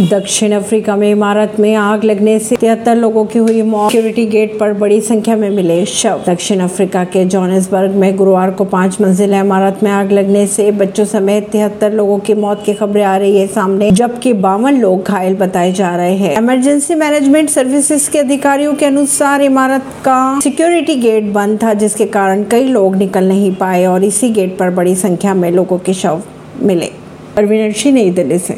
दक्षिण अफ्रीका में इमारत में आग लगने से तिहत्तर लोगों की हुई मौत। सिक्योरिटी गेट पर बड़ी संख्या में मिले शव। दक्षिण अफ्रीका के जोहान्सबर्ग में गुरुवार को पाँच मंजिला इमारत में आग लगने से बच्चों समेत तिहत्तर लोगों की मौत की खबरें आ रही है सामने, जबकि बावन लोग घायल बताए जा रहे हैं। इमरजेंसी मैनेजमेंट सर्विसेज़ के अधिकारियों के अनुसार इमारत का सिक्योरिटी गेट बंद था, जिसके कारण कई लोग निकल नहीं पाए और इसी गेट पर बड़ी संख्या में लोगों के शव मिले। परवीन नई दिल्ली से।